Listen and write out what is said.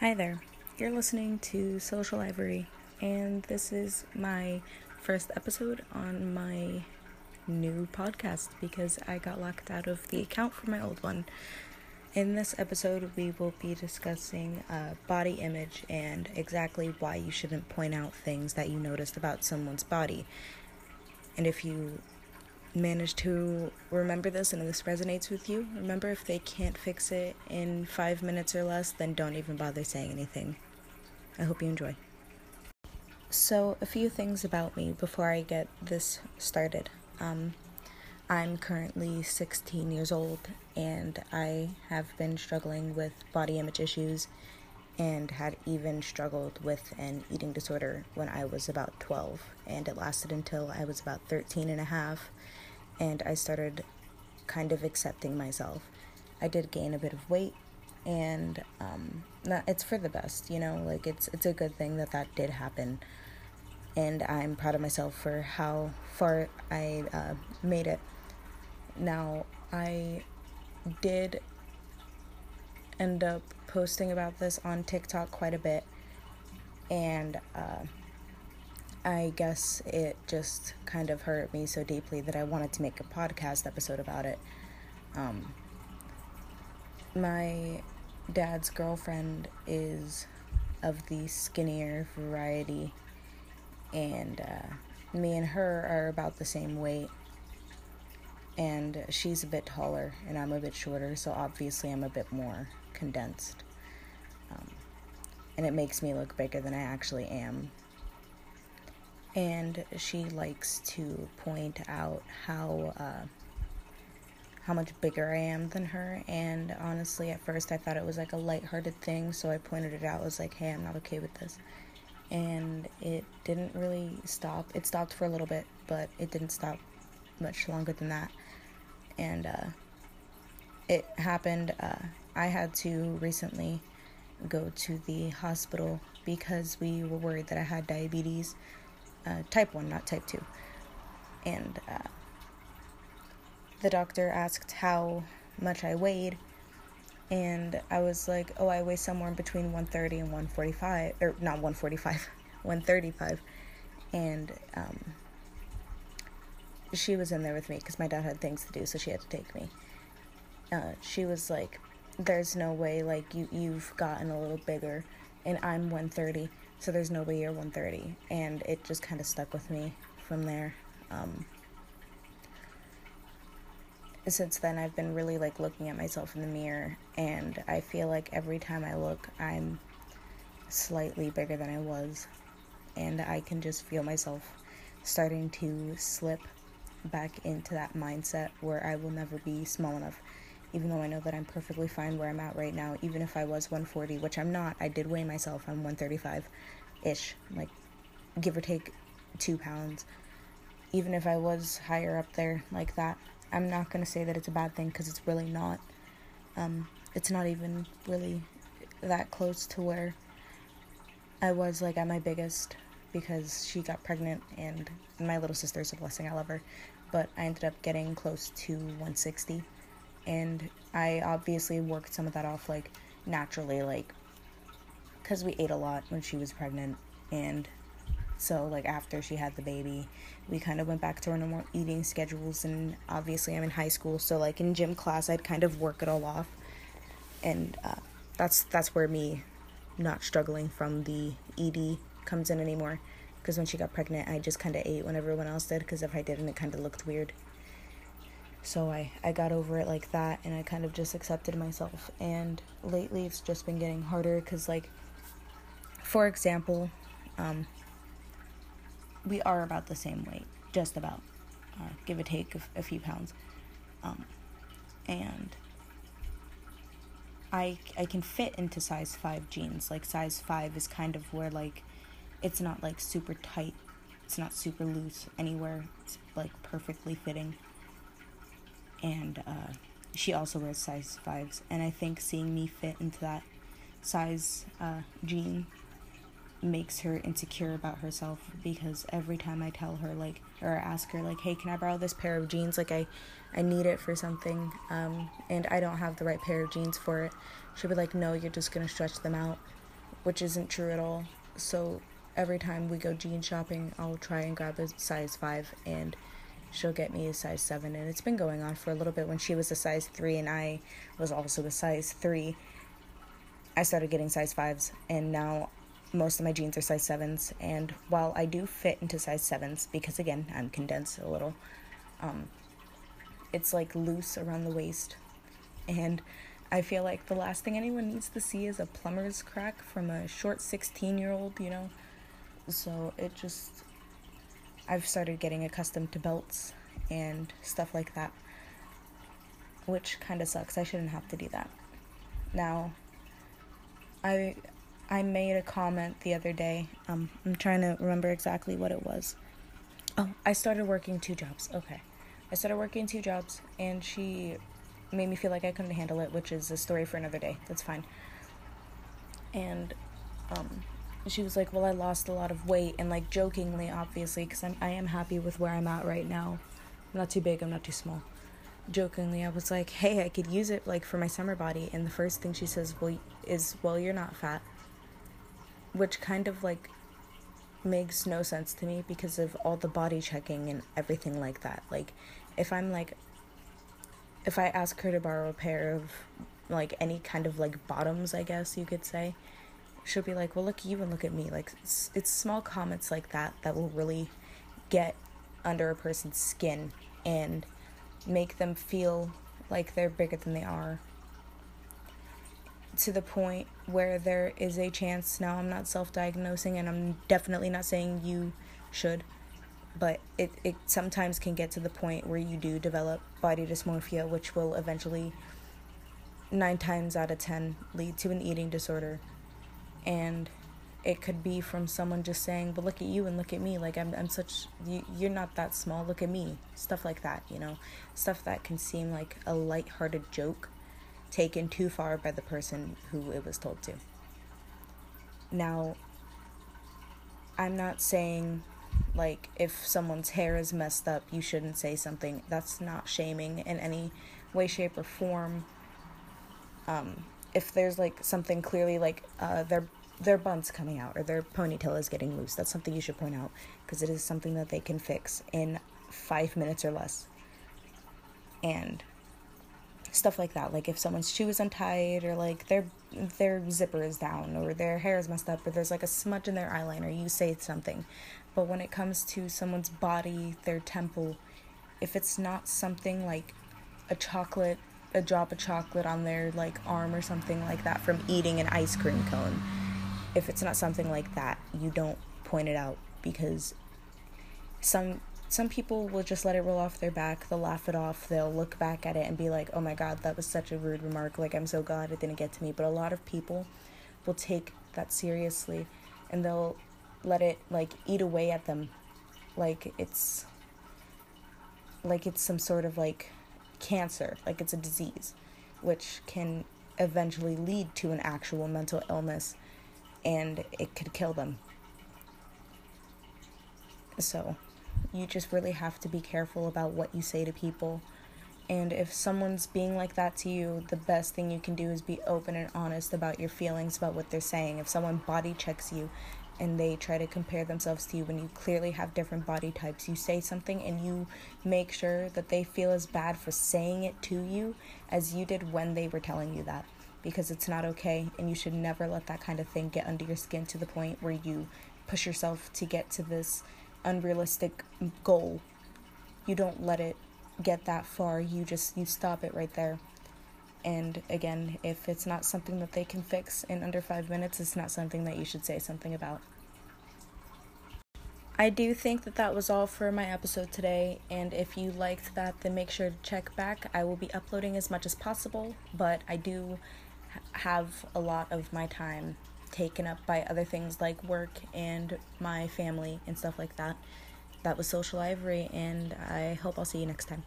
Hi there. You're listening to Social Library, and this is my first episode on my new podcast because I got locked out of the account for my old one. In this episode, we will be discussing uh, body image and exactly why you shouldn't point out things that you noticed about someone's body. And if you manage to remember this and this resonates with you, remember if they can't fix it in five minutes or less, then don't even bother saying anything. I hope you enjoy. So, a few things about me before I get this started. Um, I'm currently 16 years old and I have been struggling with body image issues and had even struggled with an eating disorder when I was about 12 and it lasted until I was about 13 and a half and I started kind of accepting myself. I did gain a bit of weight and um not, it's for the best, you know, like it's it's a good thing that that did happen and I'm proud of myself for how far I uh, made it. Now, I did end up posting about this on TikTok quite a bit, and uh, I guess it just kind of hurt me so deeply that I wanted to make a podcast episode about it. Um, my dad's girlfriend is of the skinnier variety, and uh, me and her are about the same weight and she's a bit taller and I'm a bit shorter, so obviously I'm a bit more condensed. Um, and it makes me look bigger than I actually am. And she likes to point out how uh, how much bigger I am than her. And honestly, at first I thought it was like a light-hearted thing, so I pointed it out. I was like, "Hey, I'm not okay with this." And it didn't really stop. It stopped for a little bit, but it didn't stop much longer than that and uh, it happened. Uh, I had to recently go to the hospital because we were worried that I had diabetes, uh, type 1, not type 2. And uh, the doctor asked how much I weighed, and I was like, oh, I weigh somewhere between 130 and 145, or not 145, 135. And um, she was in there with me because my dad had things to do, so she had to take me. Uh, she was like, "There's no way, like you you've gotten a little bigger, and I'm 130, so there's no way you're 130." And it just kind of stuck with me from there. Um, since then, I've been really like looking at myself in the mirror, and I feel like every time I look, I'm slightly bigger than I was, and I can just feel myself starting to slip back into that mindset where I will never be small enough. Even though I know that I'm perfectly fine where I'm at right now, even if I was 140, which I'm not, I did weigh myself, I'm 135 ish, like give or take two pounds. Even if I was higher up there like that, I'm not gonna say that it's a bad thing because it's really not. Um, it's not even really that close to where I was like at my biggest because she got pregnant and my little sister's a blessing. I love her but I ended up getting close to 160. And I obviously worked some of that off like naturally, like because we ate a lot when she was pregnant. And so, like, after she had the baby, we kind of went back to our normal eating schedules. And obviously, I'm in high school, so like in gym class, I'd kind of work it all off. And uh, that's that's where me not struggling from the ED comes in anymore because when she got pregnant, I just kind of ate when everyone else did because if I didn't, it kind of looked weird. So I, I got over it like that and I kind of just accepted myself. And lately it's just been getting harder because, like, for example, um, we are about the same weight, just about, uh, give or take a, a few pounds. Um, and I, I can fit into size 5 jeans. Like, size 5 is kind of where, like, it's not like super tight it's not super loose anywhere it's like perfectly fitting and uh, she also wears size fives and i think seeing me fit into that size uh, jean makes her insecure about herself because every time i tell her like or ask her like hey can i borrow this pair of jeans like i i need it for something um, and i don't have the right pair of jeans for it she'll be like no you're just gonna stretch them out which isn't true at all. So every time we go jean shopping, I'll try and grab a size 5 and she'll get me a size 7 and it's been going on for a little bit when she was a size 3 and I was also a size 3 I started getting size 5s and now most of my jeans are size 7s and while I do fit into size 7s because again I'm condensed a little um, it's like loose around the waist and I feel like the last thing anyone needs to see is a plumber's crack from a short 16 year old, you know? So it just. I've started getting accustomed to belts and stuff like that, which kind of sucks. I shouldn't have to do that. Now, I I made a comment the other day. Um, I'm trying to remember exactly what it was. Oh, I started working two jobs. Okay. I started working two jobs, and she made me feel like I couldn't handle it, which is a story for another day. That's fine. And um, she was like, "Well, I lost a lot of weight," and like jokingly, obviously, because I am happy with where I'm at right now. I'm not too big. I'm not too small. Jokingly, I was like, "Hey, I could use it like for my summer body." And the first thing she says, "Well, is well, you're not fat," which kind of like makes no sense to me because of all the body checking and everything like that. Like, if I'm like, if I ask her to borrow a pair of like any kind of like bottoms, I guess you could say, she'll be like, "Well, look at you and look at me." Like it's, it's small comments like that that will really get under a person's skin and make them feel like they're bigger than they are to the point where there is a chance now I'm not self-diagnosing and I'm definitely not saying you should but it, it sometimes can get to the point where you do develop body dysmorphia, which will eventually, nine times out of ten, lead to an eating disorder. And it could be from someone just saying, but look at you and look at me. Like, I'm, I'm such, you, you're not that small. Look at me. Stuff like that, you know? Stuff that can seem like a light-hearted joke taken too far by the person who it was told to. Now, I'm not saying like if someone's hair is messed up you shouldn't say something that's not shaming in any way shape or form um, if there's like something clearly like uh, their their buns coming out or their ponytail is getting loose that's something you should point out because it is something that they can fix in five minutes or less. And stuff like that like if someone's shoe is untied or like their their zipper is down or their hair is messed up or there's like a smudge in their eyeliner you say something. But when it comes to someone's body, their temple, if it's not something like a chocolate, a drop of chocolate on their like arm or something like that from eating an ice cream cone, if it's not something like that, you don't point it out because some some people will just let it roll off their back, they'll laugh it off, they'll look back at it and be like, "Oh my god, that was such a rude remark. Like I'm so glad it didn't get to me." But a lot of people will take that seriously and they'll let it like eat away at them like it's like it's some sort of like cancer like it's a disease which can eventually lead to an actual mental illness and it could kill them so you just really have to be careful about what you say to people and if someone's being like that to you, the best thing you can do is be open and honest about your feelings about what they're saying. If someone body checks you and they try to compare themselves to you when you clearly have different body types. You say something and you make sure that they feel as bad for saying it to you as you did when they were telling you that because it's not okay and you should never let that kind of thing get under your skin to the point where you push yourself to get to this unrealistic goal. You don't let it get that far. You just you stop it right there. And again, if it's not something that they can fix in under five minutes, it's not something that you should say something about. I do think that that was all for my episode today, and if you liked that, then make sure to check back. I will be uploading as much as possible, but I do have a lot of my time taken up by other things like work and my family and stuff like that. That was Social Ivory, and I hope I'll see you next time.